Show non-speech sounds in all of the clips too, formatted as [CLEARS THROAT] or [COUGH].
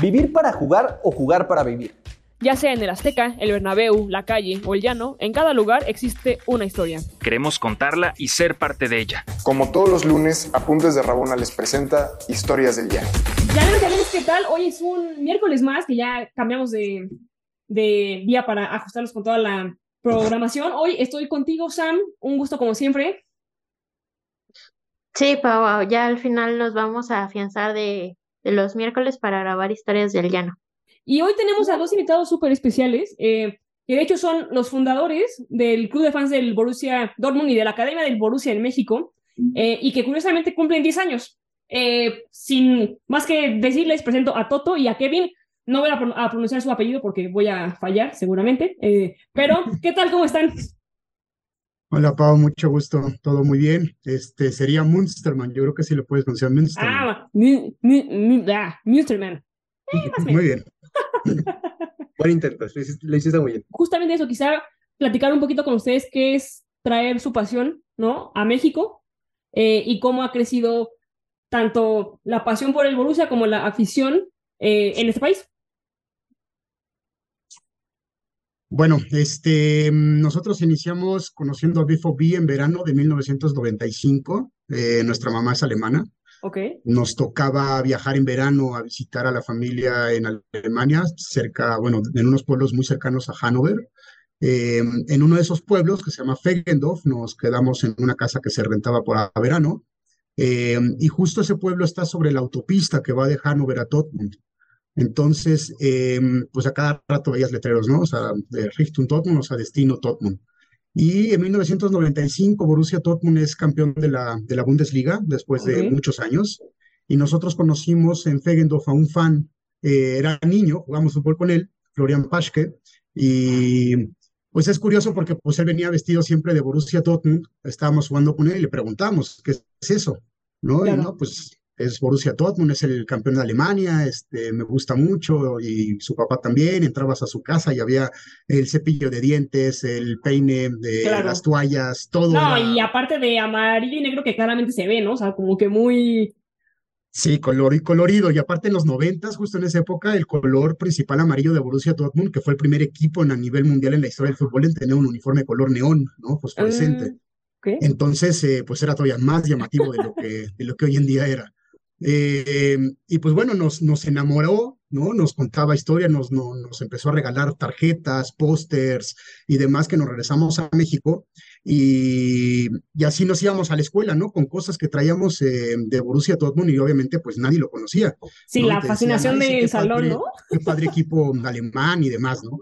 ¿Vivir para jugar o jugar para vivir? Ya sea en el Azteca, el Bernabéu, la calle o el llano, en cada lugar existe una historia. Queremos contarla y ser parte de ella. Como todos los lunes, Apuntes de Rabona les presenta Historias del Llano. Ya qué tal. Hoy es un miércoles más que ya cambiamos de, de día para ajustarnos con toda la programación. Hoy estoy contigo, Sam. Un gusto como siempre. Sí, Pau, ya al final nos vamos a afianzar de, de los miércoles para grabar historias del llano. Y hoy tenemos a dos invitados súper especiales, eh, que de hecho son los fundadores del club de fans del Borussia Dortmund y de la Academia del Borussia en México, eh, y que curiosamente cumplen 10 años. Eh, sin más que decirles, presento a Toto y a Kevin. No voy a, pronunciar su apellido porque voy a fallar seguramente, pero ¿qué tal? ¿Cómo están? Hola Pau, mucho gusto, todo muy bien. Este sería Munsterman, yo creo que sí lo puedes pronunciar Munsterman. Ah, Munsterman. muy bien. [LAUGHS] Buen intento, lo hiciste muy bien. Justamente eso, quizá platicar un poquito con ustedes qué es traer su pasión, ¿no? A México eh, y cómo ha crecido tanto la pasión por el Borussia como la afición eh, en este país. Bueno, este, nosotros iniciamos conociendo a B4B en verano de 1995. Eh, nuestra mamá es alemana. Nos tocaba viajar en verano a visitar a la familia en Alemania, cerca, bueno, en unos pueblos muy cercanos a Hannover. Eh, en uno de esos pueblos, que se llama Fegendorf, nos quedamos en una casa que se rentaba por verano. Eh, y justo ese pueblo está sobre la autopista que va de Hannover a Dortmund. Entonces, eh, pues a cada rato veías letreros, ¿no? O sea, de Richtung Dortmund, o sea, destino Dortmund. Y en 1995 Borussia Dortmund es campeón de la, de la Bundesliga después de muchos años. Y nosotros conocimos en Fegendorf a un fan, eh, era niño, jugamos fútbol con él, Florian Paschke, y pues es curioso porque pues él venía vestido siempre de Borussia Dortmund, estábamos jugando con él y le preguntamos, ¿qué es eso? ¿No? Y no, pues es Borussia Dortmund, es el campeón de Alemania, este, me gusta mucho y su papá también, entrabas a su casa y había el cepillo de dientes, el peine de las toallas, todo. No, y aparte de amarillo y negro que claramente se ve, ¿no? O sea, como que muy... Sí, color y colorido. Y aparte en los noventas, justo en esa época, el color principal amarillo de Borussia Dortmund, que fue el primer equipo en, a nivel mundial en la historia del fútbol en tener un uniforme color neón, ¿no? Fosforescente. Ah, Entonces, eh, pues era todavía más llamativo de lo que, de lo que hoy en día era. Eh, y pues bueno, nos, nos enamoró, ¿no? Nos contaba historia, nos, nos empezó a regalar tarjetas, pósters y demás que nos regresamos a México. Y, y, así nos íbamos a la escuela, ¿no? Con cosas que traíamos eh, de Borussia Dortmund y obviamente pues nadie lo conocía. Sí, la fascinación del salón, ¿no? El padre equipo alemán y demás, ¿no?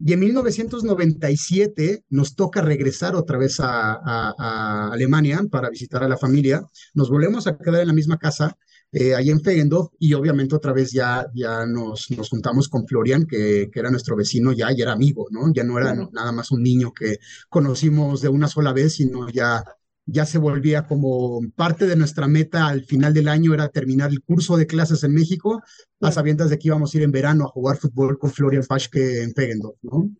Y en 1997 nos toca regresar otra vez a, Alemania para visitar a la familia. Nos volvemos a quedar en la misma casa, eh, ahí en Fegendorf, y obviamente otra vez ya, ya nos, nos juntamos con Florian, que, que era nuestro vecino ya, y era amigo, ¿no? Ya no era nada más un niño que conocimos de una sola vez, sino ya ya se volvía como parte de nuestra meta al final del año era terminar el curso de clases en México, a sabiendas de que íbamos a ir en verano a jugar fútbol con Florian Paschke en Pegendorf, ¿no?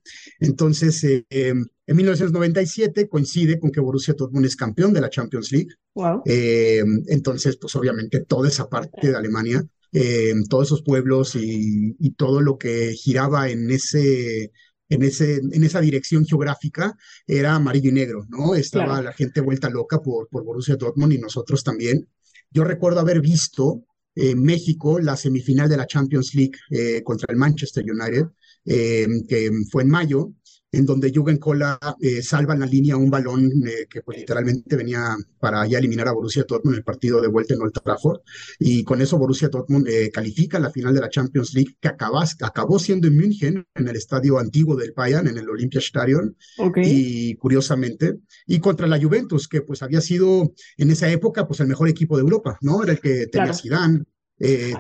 Entonces, eh, em, en 1997 coincide con que Borussia Dortmund es campeón de la Champions League. Wow. Em, entonces, pues obviamente toda esa parte de Alemania, em, todos esos pueblos y, y todo lo que giraba en ese en, ese, en esa dirección geográfica era amarillo y negro, ¿no? Estaba la gente vuelta loca por, por Borussia Dortmund y nosotros también. Yo recuerdo haber visto en México la semifinal de la Champions League eh, contra el Manchester United, eh, que fue en mayo, en donde Jürgen Kola eh, salva en la línea un balón eh, que pues literalmente venía para ya eliminar a Borussia Dortmund en el partido de vuelta en Old Trafford. Y con eso Borussia Dortmund eh, califica la final de la Champions League que acabó siendo en München en el estadio antiguo del Bayern en el Olympiastadion y curiosamente y contra la Juventus que pues había sido en esa época pues el mejor equipo de Europa no era el que tenía Zidane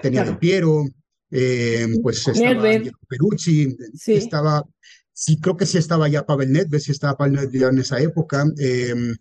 tenía Del Piero pues estaba Perucci estaba sí, creo que sí estaba ya Pavel Nedved, sí estaba Pavel Nedved en esa época, em,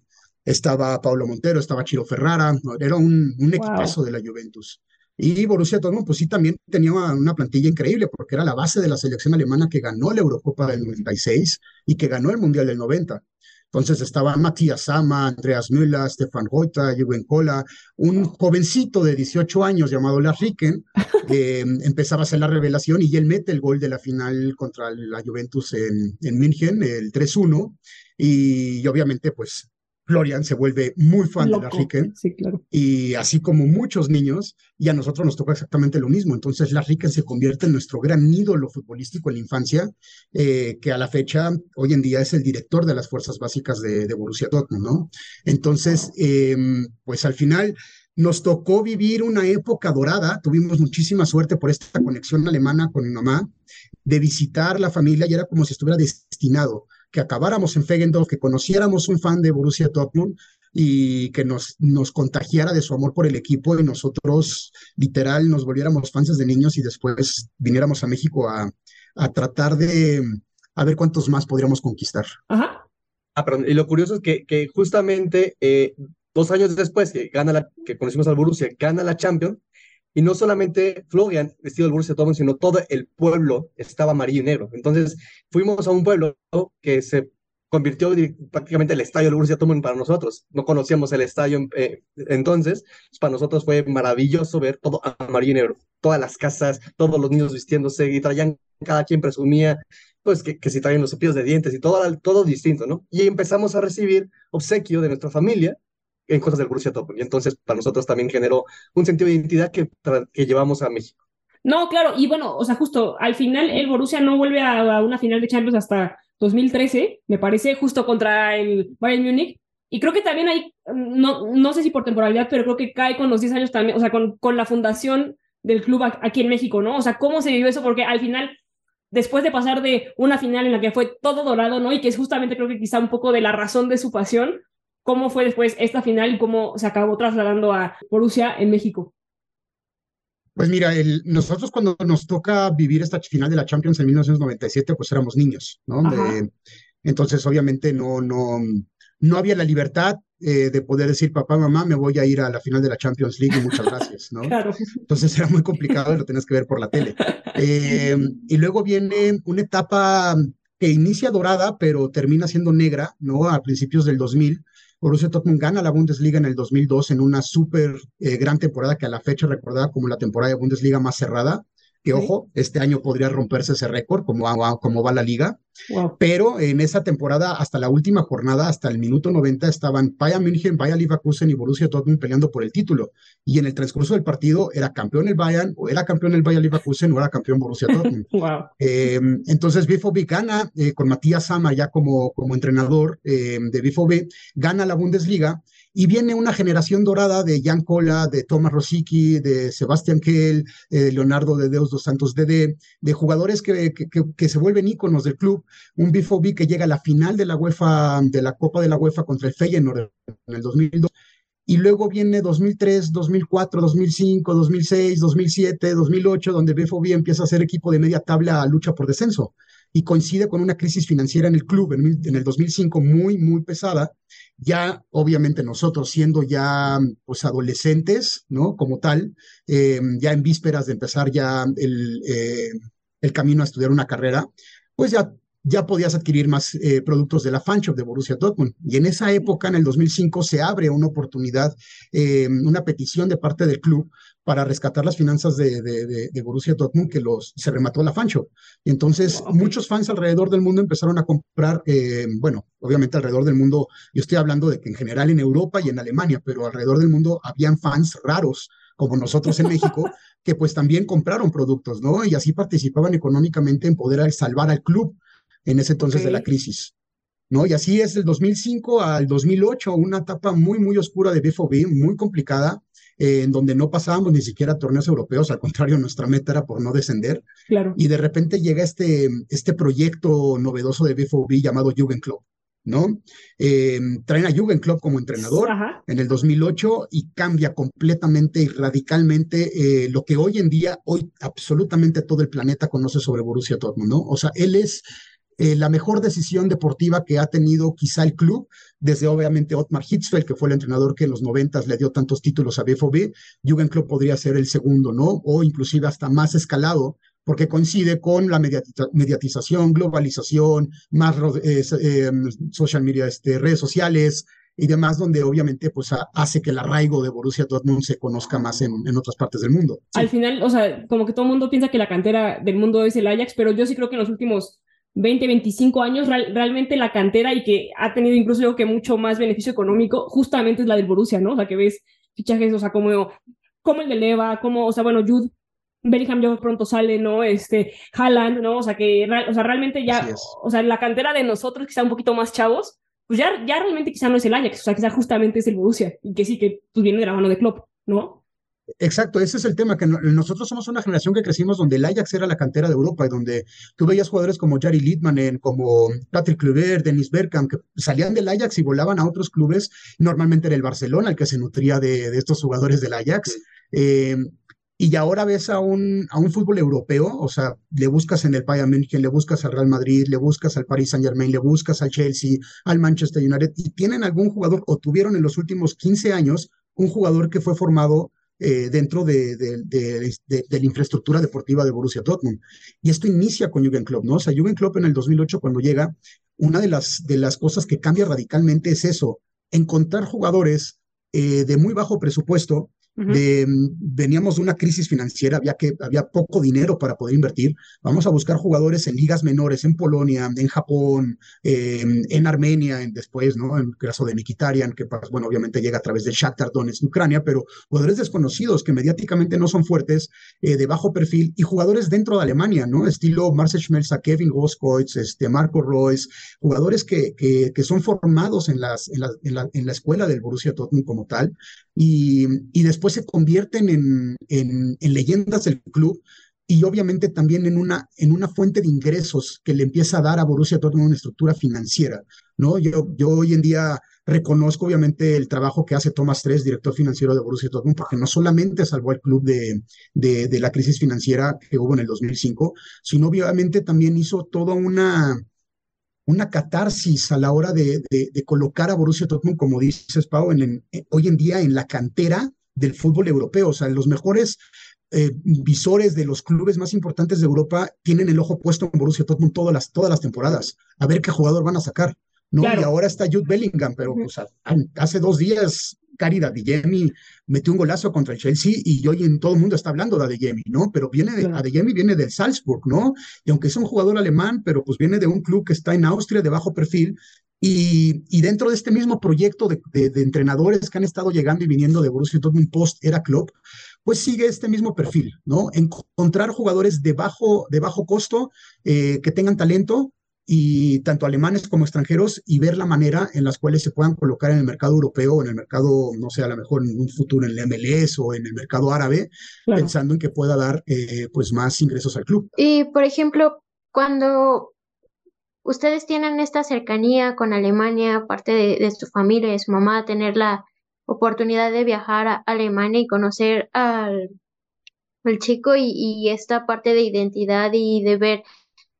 estaba Pablo Montero, estaba Chiro Ferrara, era un, un equipazo de la Juventus. Y Borussia Dortmund, pues sí, también tenía una plantilla increíble, porque era la base de la selección alemana que ganó la Eurocopa del 96 y que ganó el Mundial del 90. Entonces estaban Matías Sama, Andreas Müller, Stefan Goita, Jürgen Kola, un jovencito de 18 años llamado Lars Ricken, [LAUGHS] eh, empezaba a hacer la revelación y él mete el gol de la final contra la Juventus en, en München, el 3-1, y, y obviamente pues Florian se vuelve muy fan de la Ricken. Sí, claro. Y así como muchos niños, y a nosotros nos toca exactamente lo mismo. Entonces, la Ricken se convierte en nuestro gran ídolo futbolístico en la infancia, eh, que a la fecha, hoy en día, es el director de las fuerzas básicas de, de Borussia Dortmund, ¿no? Entonces, eh, pues al final nos tocó vivir una época dorada. Tuvimos muchísima suerte por esta conexión alemana con mi mamá, de visitar la familia y era como si estuviera destinado que acabáramos en Fegendorf, que conociéramos un fan de Borussia Dortmund y que nos, nos contagiara de su amor por el equipo y nosotros literal nos volviéramos fans desde niños y después viniéramos a México a, a tratar de a ver cuántos más podríamos conquistar. Ajá. Ah, perdón. Y lo curioso es que, que justamente eh, dos años después que gana la, que conocimos al Borussia, gana la Champions, y no solamente Florian vestido del Borussia Dortmund, sino todo el pueblo estaba amarillo y negro. Entonces fuimos a un pueblo que se convirtió prácticamente el estadio del Borussia Dortmund para nosotros. No conocíamos el estadio eh, entonces, pues, para nosotros fue maravilloso ver todo amarillo y negro, todas las casas, todos los niños vistiéndose y traían, cada quien presumía, pues que, que si traían los cepillos de dientes y todo, todo distinto, ¿no? Y empezamos a recibir obsequio de nuestra familia en cosas del Borussia Dortmund. Y entonces para nosotros también generó un sentido de identidad que, que llevamos a México. No, claro, y bueno, o sea, justo al final el Borussia no vuelve a, una final de Champions hasta 2013, me parece, justo contra el Bayern Múnich. Y creo que también hay, no, no sé si por temporalidad, pero creo que cae con los 10 años también, o sea, con, con la fundación del club aquí en México, ¿no? O sea, ¿cómo se vivió eso? Porque al final, después de pasar de una final en la que fue todo dorado, ¿no? Y que es justamente creo que quizá un poco de la razón de su pasión, cómo fue después esta final y cómo se acabó trasladando a Borussia en México. Pues mira, el, nosotros cuando nos toca vivir esta final de la Champions en 1997, pues éramos niños, ¿no? De, entonces, obviamente, no, no, no había la libertad eh, de poder decir, papá, mamá, me voy a ir a la final de la Champions League y muchas gracias, ¿no? [LAUGHS] Claro. Entonces era muy complicado y lo tenías que ver por la tele. [LAUGHS] Eh, y luego viene una etapa que inicia dorada, pero termina siendo negra, ¿no? A principios del 2000, Borussia Dortmund gana la Bundesliga en el 2002 en una súper eh, gran temporada que a la fecha recordada como la temporada de Bundesliga más cerrada. Que ojo, este año podría romperse ese récord, como, como va la liga. Wow. Pero en esa temporada, hasta la última jornada, hasta el minuto 90, estaban Bayern München, Bayern Leverkusen y Borussia Dortmund peleando por el título. Y en el transcurso del partido era campeón el Bayern, o era campeón el Bayern Leverkusen, o era campeón Borussia Dortmund. [LAUGHS] wow. eh, entonces, BVB gana eh, con Matías Sama ya como, como entrenador eh, de BVB, gana la Bundesliga y viene una generación dorada de Jan Kola, de Thomas Rosicky, de Sebastián Kehl, eh, Leonardo de Deus dos Santos Dede, de jugadores que, que, que, se vuelven íconos del club. Un BVB que llega a la final de la UEFA, de la Copa de la UEFA contra el Feyenoord en el 2002. Y luego viene 2003, 2004, 2005, 2006, 2007, 2008, donde BVB empieza a ser equipo de media tabla lucha por descenso. Y coincide con una crisis financiera en el club en, el 2005 muy, muy pesada ya obviamente nosotros siendo ya pues adolescentes, ¿no? Como tal, eh, ya en vísperas de empezar ya el, eh, el, camino a estudiar una carrera, pues ya, ya podías adquirir más eh, productos de la fanshop de Borussia Dortmund. Y en esa época, en el 2005, se abre una oportunidad, eh, una petición de parte del club para rescatar las finanzas de, de, de, de, Borussia Dortmund, que los, se remató la fanshop. Y entonces okay. muchos fans alrededor del mundo empezaron a comprar, eh, bueno, obviamente alrededor del mundo, yo estoy hablando de que en general en Europa y en Alemania, pero alrededor del mundo habían fans raros, como nosotros en México, [LAUGHS] que pues también compraron productos, ¿no? Y así participaban económicamente en poder salvar al club en ese entonces de la crisis. ¿no? Y así es del 2005 al 2008, una etapa muy, muy oscura de BFB, muy complicada, eh, en donde no pasábamos ni siquiera torneos europeos, al contrario, nuestra meta era por no descender. Claro. Y de repente llega este, este proyecto novedoso de BFB llamado Jugend Club. ¿no? Eh, traen a Jürgen Klopp como entrenador Ajá. en el 2008 y cambia completamente y radicalmente eh, lo que hoy en día, hoy absolutamente todo el planeta conoce sobre Borussia Dortmund, ¿no? O sea, él es eh, la mejor decisión deportiva que ha tenido quizá el club, desde obviamente Otmar Hitzfeld, que fue el entrenador que en los noventas le dio tantos títulos a BFB, Jürgen Klopp podría ser el segundo, ¿no? O inclusive hasta más escalado, porque coincide con la mediatización, globalización, más eh, social media, este, redes sociales, y demás, donde obviamente pues hace que el arraigo de Borussia Dortmund se conozca más en, en otras partes del mundo. Al final, o sea, como que todo el mundo piensa que la cantera del mundo es el Ajax, pero yo sí creo que en los últimos 20, 25 años realmente la cantera y que ha tenido incluso yo que mucho más beneficio económico, justamente es la del Borussia, ¿no? O sea, que ves fichajes, o sea, como, como el de Leva, como, o sea, bueno, Jude Bellingham ya pronto sale, ¿no? Este, Haaland, ¿no? O sea, que, o sea, realmente ya, o sea, la cantera de nosotros, quizá un poquito más chavos, pues ya, ya realmente quizá no es el Ajax, o sea, quizá justamente es el Borussia, y que sí, que pues viene de la mano de Klopp, ¿no? Exacto, ese es el tema, que nosotros somos una generación que crecimos donde el Ajax era la cantera de Europa y donde tú veías jugadores como Jari Littmanen, como Patrick Kluivert, Dennis Bergkamp, que salían del Ajax y volaban a otros clubes, normalmente era el Barcelona el que se nutría de, estos jugadores del Ajax. Eh, y ahora ves a un, a un fútbol europeo, o sea, le buscas en el Bayern München, le buscas al Real Madrid, le buscas al Paris Saint Germain, le buscas al Chelsea, al Manchester United, y tienen algún jugador, o tuvieron en los últimos 15 años, un jugador que fue formado eh, dentro de, de, de, la infraestructura deportiva de Borussia Dortmund. Y esto inicia con Jürgen Klopp, ¿no? O sea, Jürgen Klopp en el 2008, cuando llega, una de las, de las cosas que cambia radicalmente es eso, encontrar jugadores eh, de muy bajo presupuesto de, mm, veníamos de una crisis financiera, había, que, había poco dinero para poder invertir. Vamos a buscar jugadores en ligas menores, en Polonia, en Japón, em, en Armenia, en, después, ¿no? En el caso de Nikitarian, que, bueno, obviamente llega a través del Shakhtar Donetsk, Ucrania, pero jugadores desconocidos que mediáticamente no son fuertes, eh, de bajo perfil, y jugadores dentro de Alemania, ¿no? Estilo Marcel Schmelzer, Kevin Goskoitz, este, Marco Royce, jugadores que, que, que son formados en, las, en, la, en, la, en la escuela del Borussia Dortmund como tal, y, y después se convierten en, en, leyendas del club y obviamente también en una, en una fuente de ingresos que le empieza a dar a Borussia Dortmund una estructura financiera, ¿no? Yo, yo hoy en día reconozco obviamente el trabajo que hace Thomas Tres, director financiero de Borussia Dortmund, porque no solamente salvó al club de, de, de la crisis financiera que hubo en el 2005, sino obviamente también hizo toda una, una catarsis a la hora de, de, colocar a Borussia Dortmund, como dices, Pau, en, hoy en día en la cantera del fútbol europeo. O sea, los mejores eh, visores de los clubes más importantes de Europa tienen el ojo puesto en Borussia Dortmund todas las, todas las temporadas, a ver qué jugador van a sacar. ¿No? Y ahora está Jude Bellingham, pero pues, hace dos días Cari Adeyemi metió un golazo contra el Chelsea y hoy en todo el mundo está hablando de Adeyemi, ¿no? Pero viene de, Adeyemi viene del Salzburg, ¿no? Y aunque es un jugador alemán, pero pues viene de un club que está en Austria de bajo perfil y, dentro de este mismo proyecto de, entrenadores que han estado llegando y viniendo de Borussia Dortmund post era club, pues sigue este mismo perfil, ¿no? Encontrar jugadores de bajo, de bajo costo eh, que tengan talento y tanto alemanes como extranjeros y ver la manera en las cuales se puedan colocar en el mercado europeo en el mercado, no sé, a lo mejor en un futuro en el MLS o en el mercado árabe, pensando en que pueda dar eh, pues más ingresos al club. Y por ejemplo, cuando ustedes tienen esta cercanía con Alemania, aparte de, su familia, de su mamá, tener la oportunidad de viajar a Alemania y conocer al, chico y, esta parte de identidad y de ver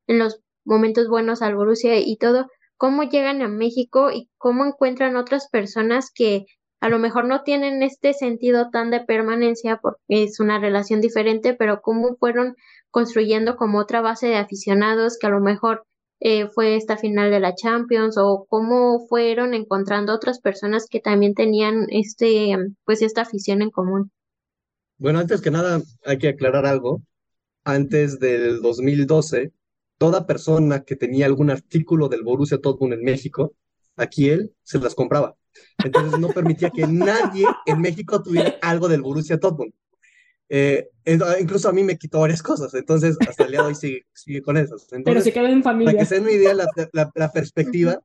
en los momentos buenos al Borussia y todo, cómo llegan a México y cómo encuentran otras personas que a lo mejor no tienen este sentido tan de permanencia porque es una relación diferente, pero cómo fueron construyendo como otra base de aficionados que a lo mejor eh, fue esta final de la Champions o cómo fueron encontrando otras personas que también tenían este, pues esta afición en común. Bueno, antes que nada hay que aclarar algo. Antes del 2012, toda persona que tenía algún artículo del Borussia Dortmund en México, aquí él se las compraba. Entonces no permitía que nadie en México tuviera algo del Borussia Dortmund. Eh, incluso a mí me quitó varias cosas, entonces hasta el día de hoy sigue, con eso. pero se quedó en familia. Para que se den una idea la, la, perspectiva,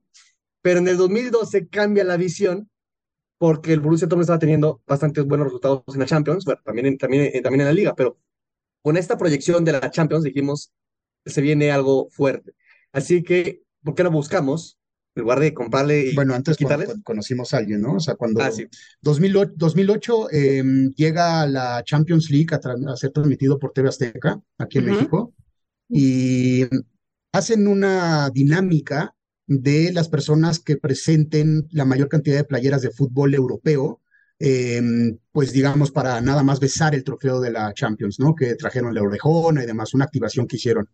pero en el 2012 cambia la visión porque el Borussia Dortmund estaba teniendo bastantes buenos resultados en la Champions, bueno, también en, también, también en la Liga, pero con esta proyección de la Champions dijimos, se viene algo fuerte. Así que, ¿por qué no buscamos en lugar de comprarle y Bueno, antes conocimos a alguien, ¿no? O sea, cuando ah, 2008, em, llega la Champions League a, ser transmitido por TV Azteca, aquí en México, y hacen una dinámica de las personas que presenten la mayor cantidad de playeras de fútbol europeo em, pues digamos, para nada más besar el trofeo de la Champions, ¿no? Que trajeron la orejona y demás, una activación que hicieron.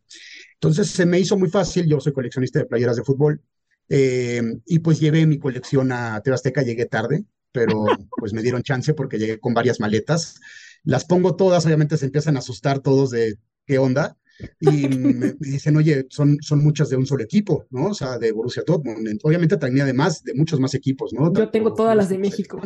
Entonces se me hizo muy fácil, yo soy coleccionista de playeras de fútbol, em, y pues llevé mi colección a Tebasteca, llegué tarde, pero [LAUGHS] pues me dieron chance porque llegué con varias maletas. Las pongo todas, obviamente se empiezan a asustar todos de qué onda, y me, dicen, oye, son, son muchas de un solo equipo, ¿no? O sea, de Borussia Dortmund. Obviamente tenía además de muchos más equipos, ¿no? Yo tengo todas las de México.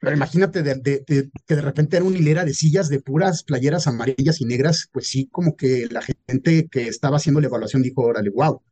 Pero imagínate de, que de repente era una hilera de sillas de puras playeras amarillas y negras, pues sí, como que la gente que estaba haciendo la evaluación dijo, órale, wow.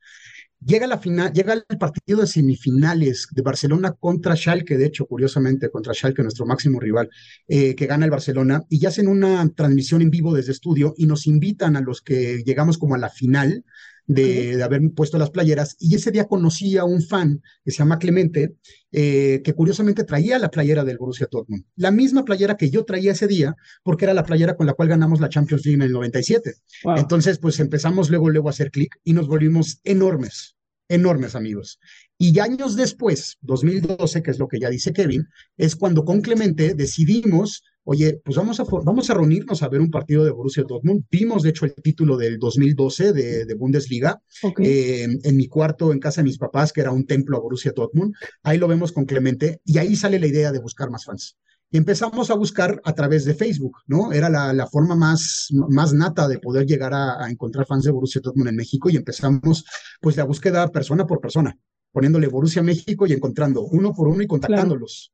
Llega la final, llega el partido de semifinales de Barcelona contra Schalke, de hecho, curiosamente, contra Schalke, nuestro máximo rival, eh, que gana el Barcelona, y ya hacen una transmisión en vivo desde estudio y nos invitan a los que llegamos como a la final de, haber puesto las playeras. Y ese día conocí a un fan que se llama Clemente, eh, que curiosamente traía la playera del Borussia Dortmund. La misma playera que yo traía ese día, porque era la playera con la cual ganamos la Champions League en el 97. Entonces, pues empezamos luego, luego a hacer clic y nos volvimos enormes enormes amigos. Y años después, 2012, que es lo que ya dice Kevin, es cuando con Clemente decidimos, oye, pues vamos a, vamos a reunirnos a ver un partido de Borussia Dortmund. Vimos, de hecho, el título del 2012 de, de Bundesliga eh, en mi cuarto, en casa de mis papás, que era un templo a Borussia Dortmund. Ahí lo vemos con Clemente y ahí sale la idea de buscar más fans y empezamos a buscar a través de Facebook, ¿no? Era la, la forma más, más nata de poder llegar a, encontrar fans de Borussia Dortmund en México y empezamos pues la búsqueda persona por persona, poniéndole Borussia México y encontrando uno por uno y contactándolos.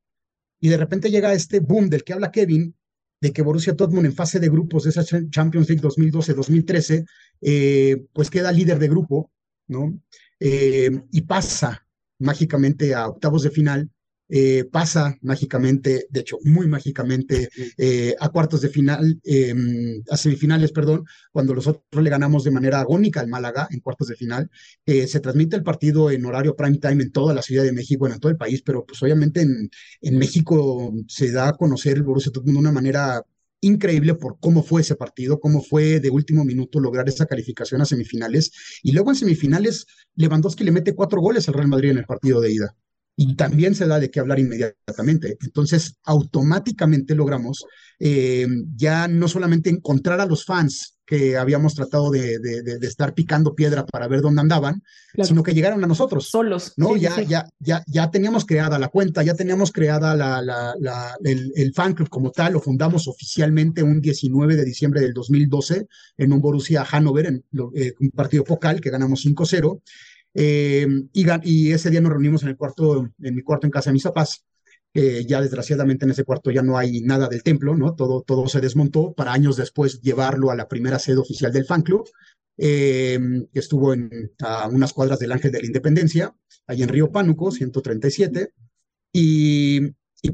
Y de repente llega este boom del que habla Kevin, de que Borussia Dortmund en fase de grupos de esa Champions League 2012-2013, eh, pues queda líder de grupo, ¿no? Eh, y pasa mágicamente a octavos de final eh, pasa mágicamente, de hecho, muy mágicamente, eh, a cuartos de final, em, a semifinales, perdón, cuando nosotros le ganamos de manera agónica al Málaga en cuartos de final. Eh, se transmite el partido en horario prime time en toda la Ciudad de México, bueno, en todo el país, pero pues obviamente en, en México se da a conocer el Borussia Dortmund de una manera increíble por cómo fue ese partido, cómo fue de último minuto lograr esa calificación a semifinales. Y luego en semifinales, Lewandowski le mete cuatro goles al Real Madrid en el partido de ida y también se da de qué hablar inmediatamente. Entonces, automáticamente logramos eh, ya no solamente encontrar a los fans que habíamos tratado de, de, estar picando piedra para ver dónde andaban, sino que llegaron a nosotros. Solos. ¿no? ya, ya, ya, ya teníamos creada la cuenta, ya teníamos creada la, la, la, el, el, fan club como tal, lo fundamos oficialmente un 19 de diciembre del 2012 en un Borussia Hannover, en eh, un partido focal que ganamos 5-0. Eh, y, ese día nos reunimos en el cuarto, en mi cuarto en casa de mis papás. ya desgraciadamente en ese cuarto ya no hay nada del templo, ¿no? Todo, todo se desmontó para años después llevarlo a la primera sede oficial del fan club, eh, que estuvo en, unas cuadras del Ángel de la Independencia, ahí en Río Pánuco, 137. Y,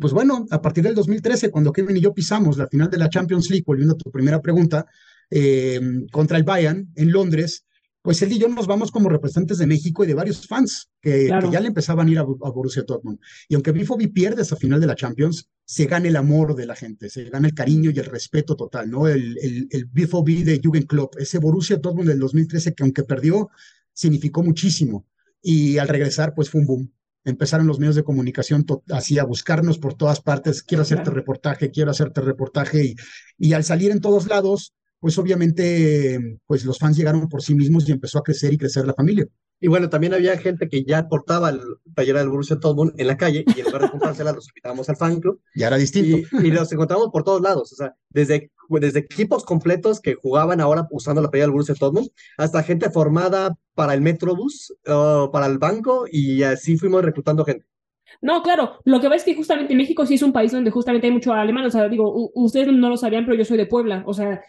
pues bueno, a partir del 2013, cuando Kevin y yo pisamos la final de la Champions League, volviendo a tu primera pregunta, eh, contra el Bayern en Londres, pues él y yo nos vamos como representantes de México y de varios fans que, ya le empezaban a ir a, Borussia Dortmund. Y aunque BFOB pierde esa final de la Champions, se gana el amor de la gente, se gana el cariño y el respeto total, ¿no? El, el, de Jürgen Klopp, ese Borussia Dortmund del 2013 que aunque perdió, significó muchísimo. Y al regresar, pues fue un boom. Empezaron los medios de comunicación así a buscarnos por todas partes, quiero hacerte reportaje, quiero hacerte reportaje. Y, y al salir en todos lados, pues obviamente pues los fans llegaron por sí mismos y empezó a crecer y crecer la familia. Y bueno, también había gente que ya portaba el taller del Borussia Dortmund en la calle y en lugar de comprársela los invitábamos al fan club. Ya era distinto. Y, los encontramos por todos lados, o sea, desde, desde equipos completos que jugaban ahora usando la playera del Borussia Dortmund hasta gente formada para el Metrobús, o para el banco y así fuimos reclutando gente. No, claro, lo que ves es que justamente México sí es un país donde justamente hay mucho alemán, o sea, digo, ustedes no lo sabían, pero yo soy de Puebla, o sea,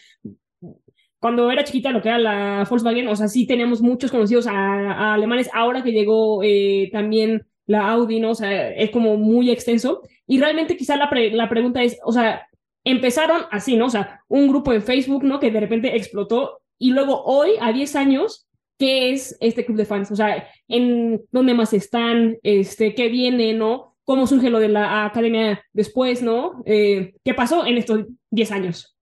cuando era chiquita lo que era la Volkswagen, o sea, sí teníamos muchos conocidos a, alemanes, ahora que llegó eh, también la Audi, ¿no? O sea, es como muy extenso, y realmente quizá la, la pregunta es, o sea, empezaron así, ¿no? O sea, un grupo en Facebook, ¿no? Que de repente explotó, y luego hoy, a 10 años, qué es este club de fans, o sea, en dónde más están, este, qué viene, ¿no? ¿Cómo surge lo de la academia después, ¿no? Eh, ¿Qué pasó en estos 10 años?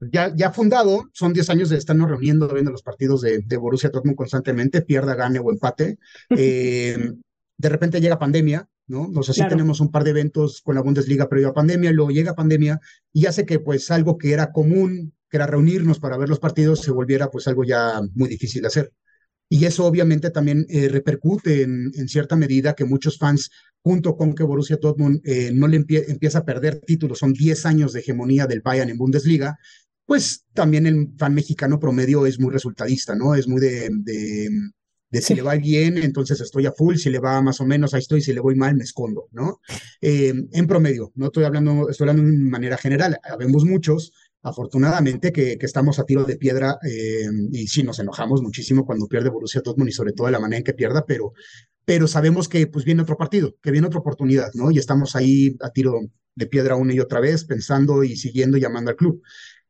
Ya, ya fundado, son 10 años de estarnos reuniendo, viendo los partidos de, de Borussia Dortmund constantemente, pierda, gane o empate. [LAUGHS] Eh, de repente llega pandemia, ¿no? O sea, sí Claro. tenemos un par de eventos con la Bundesliga previo a pandemia, luego llega pandemia y hace que pues algo que era común, que era reunirnos para ver los partidos, se volviera pues algo ya muy difícil de hacer. Y eso obviamente también eh, repercute en, en cierta medida que muchos fans, junto con que Borussia Dortmund eh, no le empie- empieza a perder títulos, son 10 años de hegemonía del Bayern en Bundesliga, pues también el fan mexicano promedio es muy resultadista, ¿no? Es muy de, de, de si le va bien, entonces estoy a full, si le va más o menos, ahí estoy, si le voy mal, me escondo, ¿no? Eh, en promedio, no estoy hablando, estoy hablando de manera general, habemos muchos, afortunadamente, que, que estamos a tiro de piedra eh, y sí nos enojamos muchísimo cuando pierde Borussia Dortmund y sobre todo de la manera en que pierda, pero, pero sabemos que pues viene otro partido, que viene otra oportunidad, ¿no? Y estamos ahí a tiro de piedra una y otra vez, pensando y siguiendo llamando al club.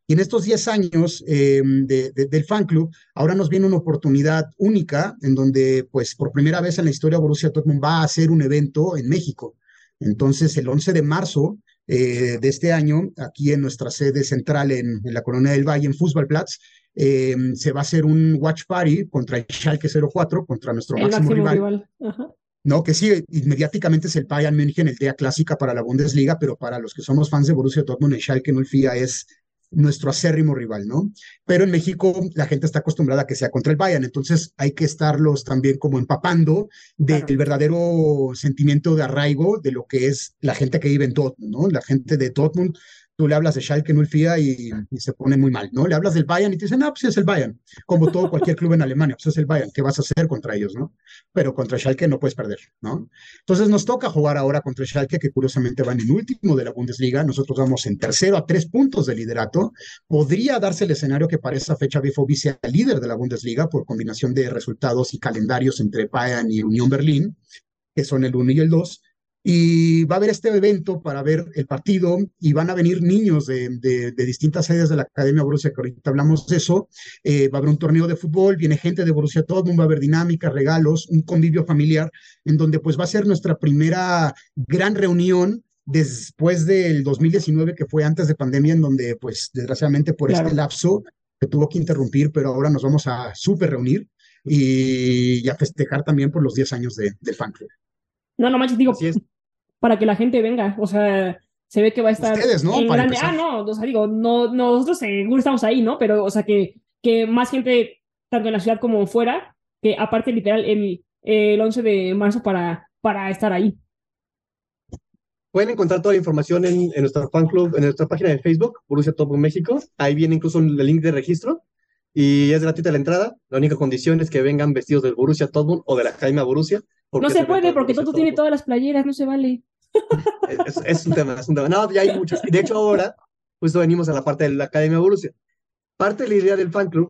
Y en estos 10 años eh, de, de, del fan club, ahora nos viene una oportunidad única en donde, pues, por primera vez en la historia, Borussia Dortmund va a hacer un evento en México. Entonces, el 11 de marzo eh, de este año, aquí en nuestra sede central en, en la Colonia del Valle, en Fußballplatz, eh, se va a hacer un watch party contra el Schalke 04, contra nuestro El máximo, máximo rival. rival. Ajá. No, que sí, inmediatamente es el Bayern München, el día clásica para la Bundesliga, pero para los que somos fans de Borussia Dortmund, el Schalke 04 es nuestro acérrimo rival, ¿no? Pero en México la gente está acostumbrada a que sea contra el Bayern, entonces hay que estarlos también como empapando del Claro. verdadero sentimiento de arraigo de lo que es la gente que vive en Dortmund, ¿no? La gente de Dortmund, tú le hablas de Schalke 04 y, y se pone muy mal, ¿no? Le hablas del Bayern y te dicen, ah, pues es el Bayern, como todo cualquier club en Alemania, pues es el Bayern, ¿qué vas a hacer contra ellos, no? Pero contra Schalke no puedes perder, ¿no? Entonces nos toca jugar ahora contra Schalke, que curiosamente van en último de la Bundesliga. Nosotros vamos en tercero a tres puntos de liderato. Podría darse el escenario que para esa fecha BFOB sea líder de la Bundesliga por combinación de resultados y calendarios entre Bayern y Unión Berlín, que son el 1 y el 2. Y va a haber este evento para ver el partido y van a venir niños de, de, de distintas sedes de la Academia Borussia, que ahorita hablamos de eso. Eh, va a haber un torneo de fútbol, viene gente de Borussia Dortmund, va a haber dinámicas, regalos, un convivio familiar, en donde pues va a ser nuestra primera gran reunión después del 2019, que fue antes de pandemia, en donde pues desgraciadamente por Claro. este lapso que tuvo que interrumpir, pero ahora nos vamos a súper reunir y, y a festejar también por los 10 años de, del fan club. No, no manches, digo, para que la gente venga. O sea, se ve que va a estar Ustedes, ¿no? en Para grande. Ah, no, o sea, digo, no, nosotros seguro estamos ahí, ¿no? Pero, o sea, que, que más gente, tanto en la ciudad como fuera, que aparte, literal, el, el 11 de marzo para, para estar ahí. Pueden encontrar toda la información en, en nuestro fan club, en nuestra página de Facebook, Borussia Dortmund México. Ahí viene incluso el link de registro y es gratuita la entrada. La única condición es que vengan vestidos del Borussia Dortmund o de la Academia Borussia. No se puede porque Toto tiene todas las playeras, no se vale. Es, es un tema, es un tema. No, ya hay muchas. De hecho ahora, justo venimos a la parte de la Academia Borussia. Parte de la idea del fan club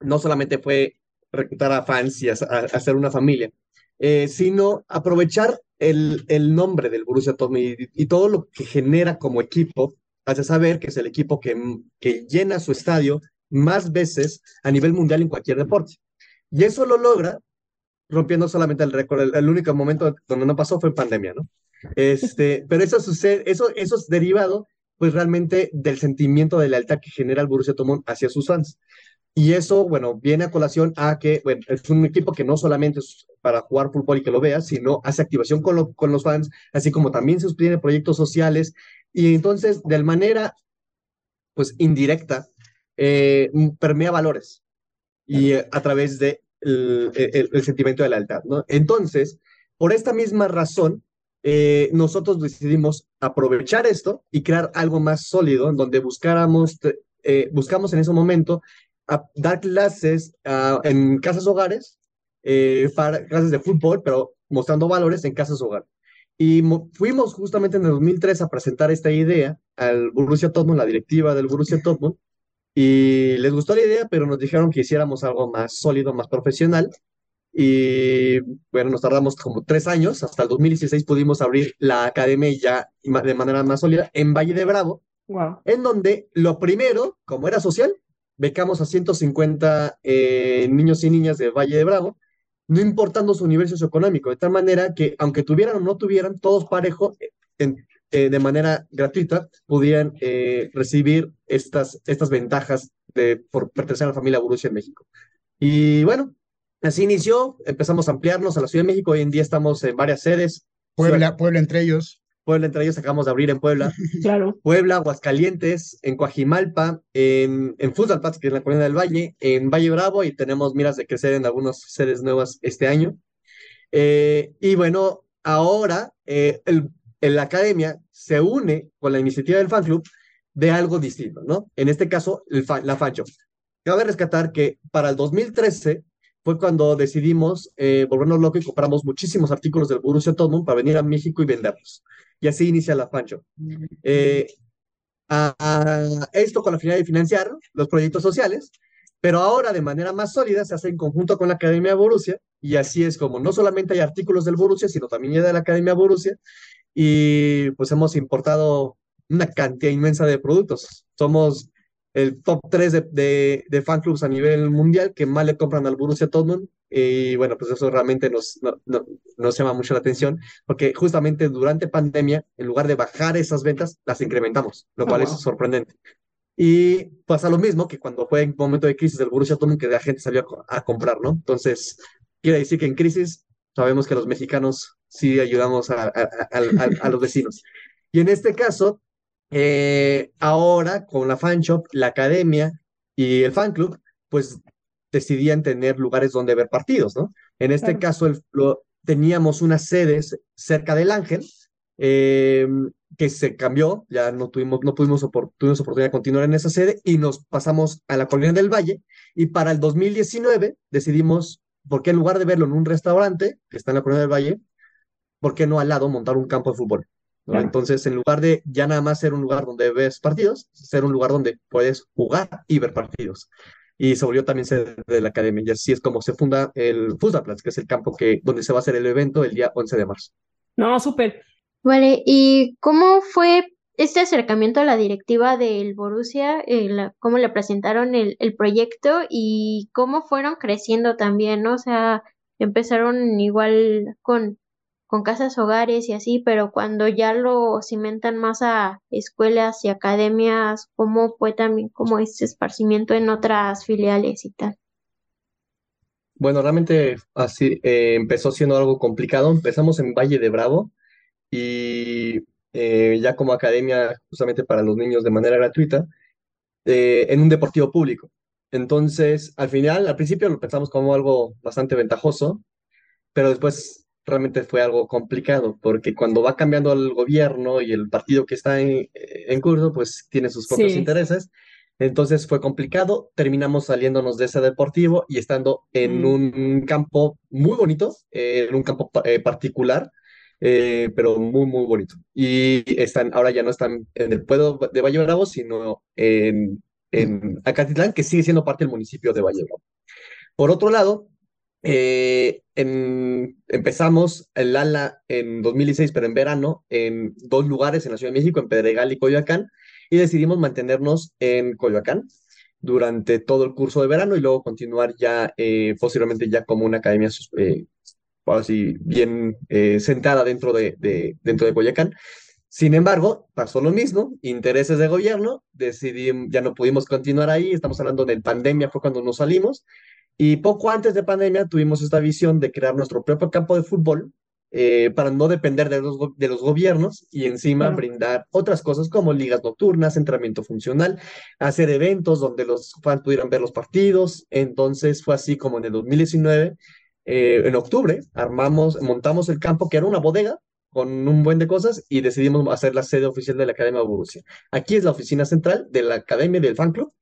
no solamente fue reclutar a fans y a- a- hacer una familia, eh, sino aprovechar el, el nombre del Borussia Dortmund y, y todo lo que genera como equipo, hace saber que es el equipo que, que llena su estadio más veces a nivel mundial en cualquier deporte. Y eso lo logra rompiendo solamente el récord. El, el único momento donde no pasó fue en pandemia, ¿no? Este, [LAUGHS] pero eso sucede, eso, eso es derivado, pues realmente del sentimiento de lealtad que genera el Borussia Dortmund hacia sus fans. Y eso, bueno, viene a colación a que, bueno, es un equipo que no solamente es para jugar fútbol y que lo veas, sino hace activación con, lo, con los fans, así como también se tiene proyectos sociales. Y entonces, de manera, pues, indirecta, eh, permea valores y eh, a través de el, el, el, sentimiento de lealtad, ¿no? Entonces, por esta misma razón, eh, nosotros decidimos aprovechar esto y crear algo más sólido, en donde buscáramos, eh, buscamos en ese momento a dar clases uh, en casas hogares, eh, para clases de fútbol, pero mostrando valores en casas hogares. Y fuimos justamente en el 2003 a presentar esta idea al Borussia Dortmund, la directiva del Borussia Dortmund, y les gustó la idea, pero nos dijeron que hiciéramos algo más sólido, más profesional. Y bueno, nos tardamos como tres años, hasta el 2016 pudimos abrir la academia ya de manera más sólida en Valle de Bravo, wow. en donde lo primero, como era social, becamos a 150 eh, niños y niñas de Valle de Bravo, no importando su nivel socioeconómico, de tal manera que aunque tuvieran o no tuvieran, todos parejo, en, eh, de manera gratuita, pudieran eh, recibir estas, estas ventajas de, por pertenecer a la familia Borussia en México. Y bueno, así inició, empezamos a ampliarnos a la Ciudad de México, hoy en día estamos en varias sedes, Puebla, Puebla entre ellos. Puebla entre ellos acabamos de abrir en Puebla. [LAUGHS] Claro. Puebla, Aguascalientes, en Coajimalpa, en, en Fustalpaz, que es la Colonia del Valle, en Valle Bravo, y tenemos miras de crecer en algunas sedes nuevas este año. Eh, y bueno, ahora eh, el, la academia se une con la iniciativa del fan club de algo distinto, ¿no? En este caso, la fan shop. Cabe rescatar que para el 2013 fue cuando decidimos eh, volvernos locos y compramos muchísimos artículos del Borussia Dortmund para venir a México y venderlos. Y así inicia la fan. Eh, esto con la finalidad de financiar los proyectos sociales, pero ahora de manera más sólida se hace en conjunto con la Academia Borussia y así es como no solamente hay artículos del Borussia, sino también de la Academia Borussia y pues hemos importado una cantidad inmensa de productos. Somos el top 3 de, de, de fan clubs a nivel mundial que más le compran al Borussia Dortmund y bueno, pues eso realmente nos, no, no, nos llama mucho la atención porque justamente durante pandemia, en lugar de bajar esas ventas, las incrementamos, lo cual oh, wow. es sorprendente. Y pasa lo mismo que cuando fue en momento de crisis del Borussia Dortmund que la gente salió a, a comprar, ¿no? Entonces, quiere decir que en crisis sabemos que los mexicanos sí ayudamos a, a, a los vecinos. Y en este caso, eh, ahora con la fan shop, la academia y el fan club, pues decidían tener lugares donde ver partidos, ¿no? En este claro. caso, el, lo, teníamos unas sedes cerca del Ángel, eh, que se cambió, ya no tuvimos, no pudimos opor tuvimos oportunidad de continuar en esa sede y nos pasamos a la Colonia del Valle y para el 2019 decidimos, ¿por qué en lugar de verlo en un restaurante que está en la Colonia del Valle, ¿por qué no al lado montar un campo de fútbol? ¿no? Claro. Entonces, en lugar de ya nada más ser un lugar donde ves partidos, ser un lugar donde puedes jugar y ver partidos. Y se volvió también sede de la academia. Y así es como se funda el Fußballplatz, que es el campo que, donde se va a hacer el evento el día 11 de marzo. No, súper. Vale, ¿y cómo fue este acercamiento a la directiva del Borussia? Eh, ¿Cómo le presentaron el, el proyecto y cómo fueron creciendo también, ¿no? O sea, empezaron igual con con casas hogares y así, pero cuando ya lo cimentan más a escuelas y academias, ¿cómo fue también como ese esparcimiento en otras filiales y tal? Bueno, realmente así eh, empezó siendo algo complicado. Empezamos en Valle de Bravo y eh, ya como academia justamente para los niños de manera gratuita eh, en un deportivo público. Entonces, al final, al principio lo pensamos como algo bastante ventajoso, pero después realmente fue algo complicado, porque cuando va cambiando el gobierno y el partido que está en, en curso, pues tiene sus propios sí. intereses. Entonces fue complicado, terminamos saliéndonos de ese deportivo y estando en mm. un campo muy bonito, eh, en un campo eh, particular, eh, pero muy, muy bonito. Y están, ahora ya no están en el pueblo de Valle Bravo, sino en, en Acatitlán, que sigue siendo parte del municipio de Valle Bravo. Por otro lado, eh, en, empezamos el ala en 2016, pero en verano, en dos lugares en la Ciudad de México, en Pedregal y Coyoacán, y decidimos mantenernos en Coyoacán durante todo el curso de verano y luego continuar ya eh, ya como una academia eh, así bien eh, sentada dentro de, de, dentro de Coyoacán. Sin embargo, pasó lo mismo, intereses de gobierno, decidimos, ya no pudimos continuar ahí, estamos hablando de pandemia, fue cuando nos salimos, y poco antes de pandemia tuvimos esta visión de crear nuestro propio campo de fútbol eh, para no depender de los, de los gobiernos y encima claro. brindar otras cosas como ligas nocturnas, entrenamiento funcional, hacer eventos donde los fans pudieran ver los partidos. Entonces fue así como en el 2019, eh, en octubre, armamos, montamos el campo que era una bodega con un buen de cosas y decidimos hacer la sede oficial de la Academia Borussia. Aquí es la oficina central de la Academia del Fan Club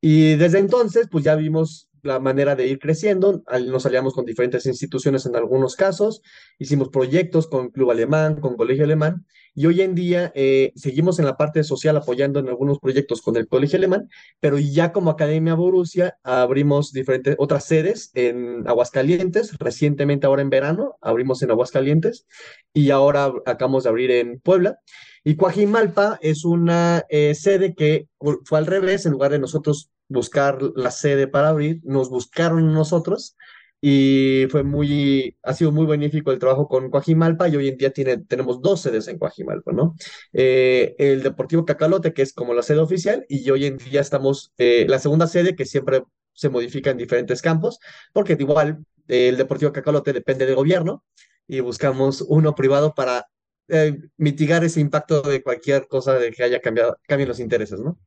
y desde entonces pues ya vimos la manera de ir creciendo. Nos aliamos con diferentes instituciones en algunos casos, hicimos proyectos con Club Alemán, con Colegio Alemán, y hoy en día eh, seguimos en la parte social apoyando en algunos proyectos con el Colegio Alemán, pero ya como Academia Borussia abrimos diferentes otras sedes en Aguascalientes, recientemente ahora en verano abrimos en Aguascalientes. Y ahora acabamos de abrir en Puebla. Y Coajimalpa es una eh, sede que fue al revés, en lugar de nosotros buscar la sede para abrir, nos buscaron nosotros y fue muy, ha sido muy benéfico el trabajo con Coajimalpa y hoy en día tiene, tenemos dos sedes en Coajimalpa, ¿no? Eh, el Deportivo Cacalote, que es como la sede oficial, y hoy en día estamos, eh, la segunda sede que siempre se modifica en diferentes campos, porque igual eh, el Deportivo Cacalote depende del gobierno, y buscamos uno privado para eh, mitigar ese impacto de cualquier cosa de que haya cambiado, cambien los intereses, ¿no?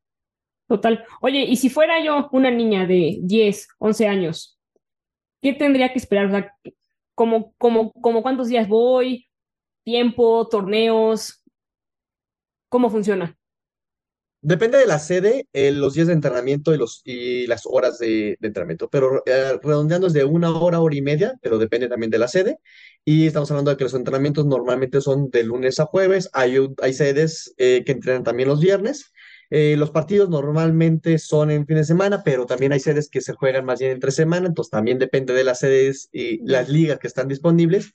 Total. Oye, y si fuera yo una niña de 10, 11 años, ¿qué tendría que esperar? O sea, ¿cómo, cómo, cómo cuántos días voy? ¿Tiempo? ¿Torneos? ¿Cómo funciona? Depende de la sede, eh, los días de entrenamiento y, los, y las horas de, entrenamiento, pero eh, redondeando es de una hora, hora y media, pero depende también de la sede. Y estamos hablando de que los entrenamientos normalmente son de lunes a jueves, hay, hay sedes eh, que entrenan también los viernes. Eh, los partidos normalmente son en fin de semana, pero también hay sedes que se juegan más bien entre semana, entonces también depende de las sedes y las ligas que están disponibles.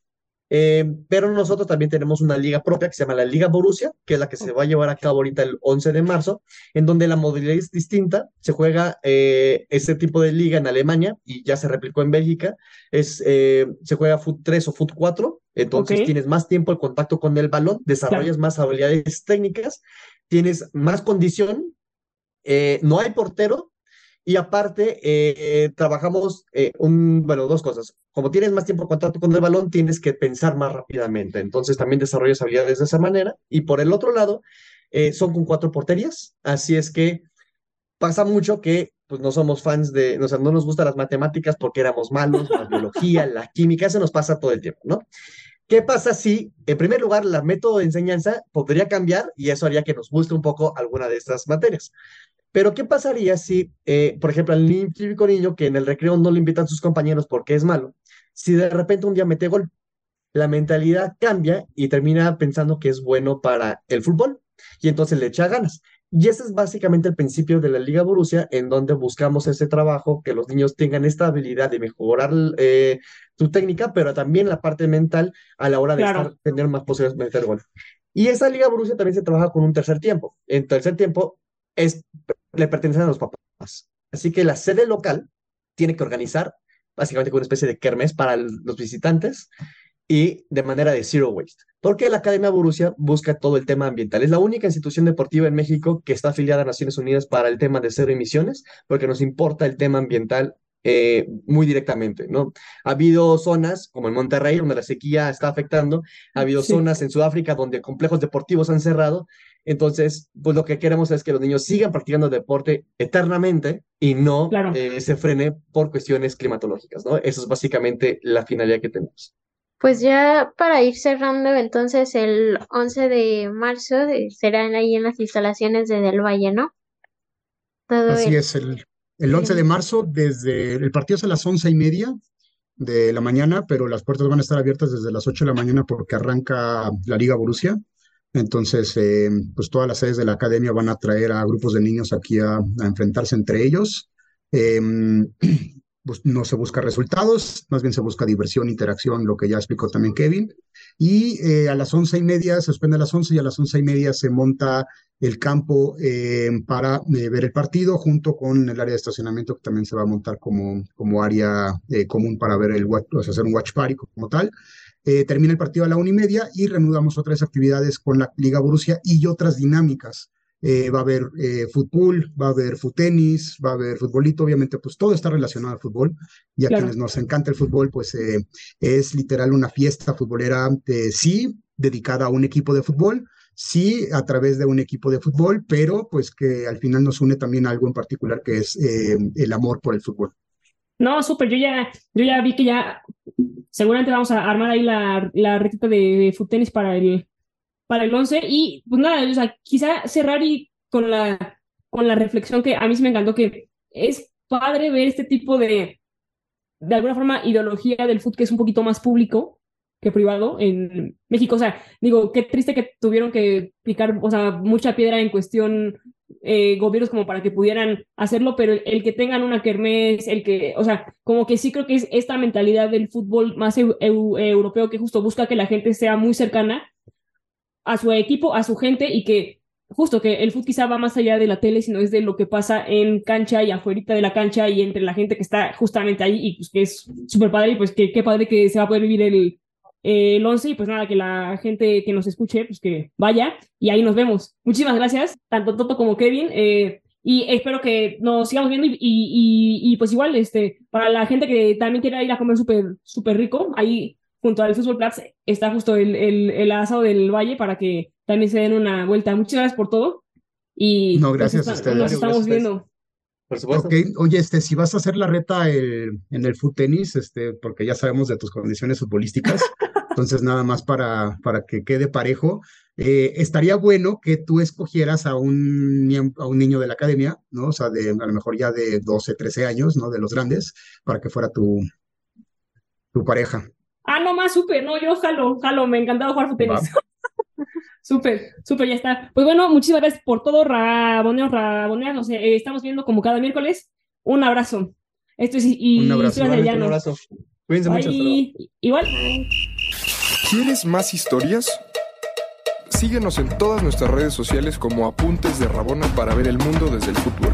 Eh, pero nosotros también tenemos una liga propia que se llama la Liga Borussia, que es la que se va a llevar a cabo ahorita el 11 de marzo, en donde la modalidad es distinta. Se juega eh, este tipo de liga en Alemania y ya se replicó en Bélgica. Es, eh, se juega Foot 3 o Foot 4, entonces Ok. tienes más tiempo el contacto con el balón, desarrollas más habilidades técnicas, tienes más condición, eh, no hay portero. Y aparte, eh, trabajamos eh, un, bueno, dos cosas. Como tienes más tiempo de contacto con el balón, tienes que pensar más rápidamente. Entonces también desarrollas habilidades de esa manera. Y por el otro lado, eh, son con cuatro porterías. Así es que pasa mucho que pues no somos fans de, o sea, no nos gustan las matemáticas porque éramos malos, la biología, la química, eso nos pasa todo el tiempo, ¿no? ¿Qué pasa si, en primer lugar, la método de enseñanza podría cambiar y eso haría que nos guste un poco alguna de estas materias? Pero ¿qué pasaría si, eh, por ejemplo, al niño que en el recreo no le invitan sus compañeros porque es malo, si de repente un día mete gol, la mentalidad cambia y termina pensando que es bueno para el fútbol y entonces le echa ganas. Y ese es básicamente el principio de la Liga Borussia, en donde buscamos ese trabajo, que los niños tengan esta habilidad de mejorar eh, su técnica, pero también la parte mental a la hora de Claro. estar, tener más posibilidades de meter gol. Y esa Liga Borussia también se trabaja con un tercer tiempo. En tercer tiempo es, le pertenecen a los papás. Así que la sede local tiene que organizar básicamente con una especie de kermés para los visitantes y de manera de zero waste. Porque la Academia Borussia busca todo el tema ambiental. Es la única institución deportiva en México que está afiliada a Naciones Unidas para el tema de cero emisiones, porque nos importa el tema ambiental eh, muy directamente, ¿no? Ha habido zonas como en Monterrey, donde la sequía está afectando, ha habido Sí. zonas en Sudáfrica donde complejos deportivos han cerrado. Entonces, pues lo que queremos es que los niños sigan practicando deporte eternamente y no Claro. eh, se frene por cuestiones climatológicas, ¿no? Eso es básicamente la finalidad que tenemos. Pues ya para ir cerrando, entonces el 11 de marzo eh, serán ahí en las instalaciones de Del Valle, ¿no? Todo Así el- es, el, el 11 de marzo, desde el partido es a las once y media de la mañana, pero las puertas van a estar abiertas desde las 8 de la mañana porque arranca la Liga Borussia. Entonces, eh, pues todas las sedes de la academia van a traer a grupos de niños aquí a, a enfrentarse entre ellos. Pues [CLEARS THROAT] no se busca resultados, más bien se busca diversión, interacción, lo que ya explicó también Kevin. Y eh, a las once y media se suspende a las once y a las once y media se monta el campo eh, para eh, ver el partido junto con el área de estacionamiento que también se va a montar como, como área común para ver el watch, o sea, hacer un watch party como tal. Termina el partido a la una y media y reanudamos otras actividades con la Liga Borussia y otras dinámicas. Eh, va a haber eh, fútbol, va a haber tenis, va a haber futbolito, obviamente, pues todo está relacionado al fútbol. Y a Claro. quienes nos encanta el fútbol, pues eh, es literal una fiesta futbolera, eh, sí, dedicada a un equipo de fútbol, sí, a través de un equipo de fútbol, pero pues que al final nos une también algo en particular que es el amor por el fútbol. No, súper, yo ya, yo ya vi que ya seguramente vamos a armar ahí la, la retita de, de fútbol para el, para el 11 y pues nada, o sea, quizá cerrar y con la, con la reflexión que a mí sí me encantó que es padre ver este tipo de, de alguna forma, ideología del fútbol que es un poquito más público que privado en México. O sea, digo, qué triste que tuvieron que picar, o sea, mucha piedra en cuestión eh, gobiernos como para que pudieran hacerlo, pero el, que tengan una kermés, el que, o sea, como que sí creo que es esta mentalidad del fútbol más eu- eu- europeo que justo busca que la gente sea muy cercana a su equipo, a su gente y que justo que el fútbol quizá va más allá de la tele, sino es de lo que pasa en cancha y afuera de la cancha y entre la gente que está justamente ahí y pues que es súper padre y pues que qué padre que se va a poder vivir el, el 11 y pues nada, que la gente que nos escuche pues que vaya y ahí nos vemos. Muchísimas gracias, tanto Toto como Kevin. eh, y espero que nos sigamos viendo y, y, y, y, pues igual, este, para la gente que también quiera ir a comer súper súper rico, ahí junto al Fútbol Platz está justo el, el, el asado del Valle para que también se den una vuelta. Muchas gracias por todo. Y No, pues, gracias a está- ustedes. nos estamos Gracias a ustedes. viendo. Por supuesto. Oye, este, si vas a hacer la reta el- en el foot tenis, este, porque ya sabemos de tus condiciones futbolísticas, [LAUGHS] entonces nada más para, para que quede parejo, eh, estaría bueno que tú escogieras a un, a un niño de la academia, ¿no? O sea, de, a lo mejor ya de 12, 13 años, ¿no? De los grandes, para que fuera tu, tu pareja. Ah, no más, súper, no, yo jalo, jalo, me encantaba jugar tenis. [LAUGHS] Súper, súper, ya está. Pues bueno, muchísimas gracias por todo, Raboneos, Raboneas, nos eh, estamos viendo como cada miércoles. Un abrazo. Esto es y Un abrazo. Igualmente, un abrazo. Cuídense mucho. Bye. Igual. ¿Quieres más historias? Síguenos en todas nuestras redes sociales como Apuntes de Rabona para ver el mundo desde el fútbol.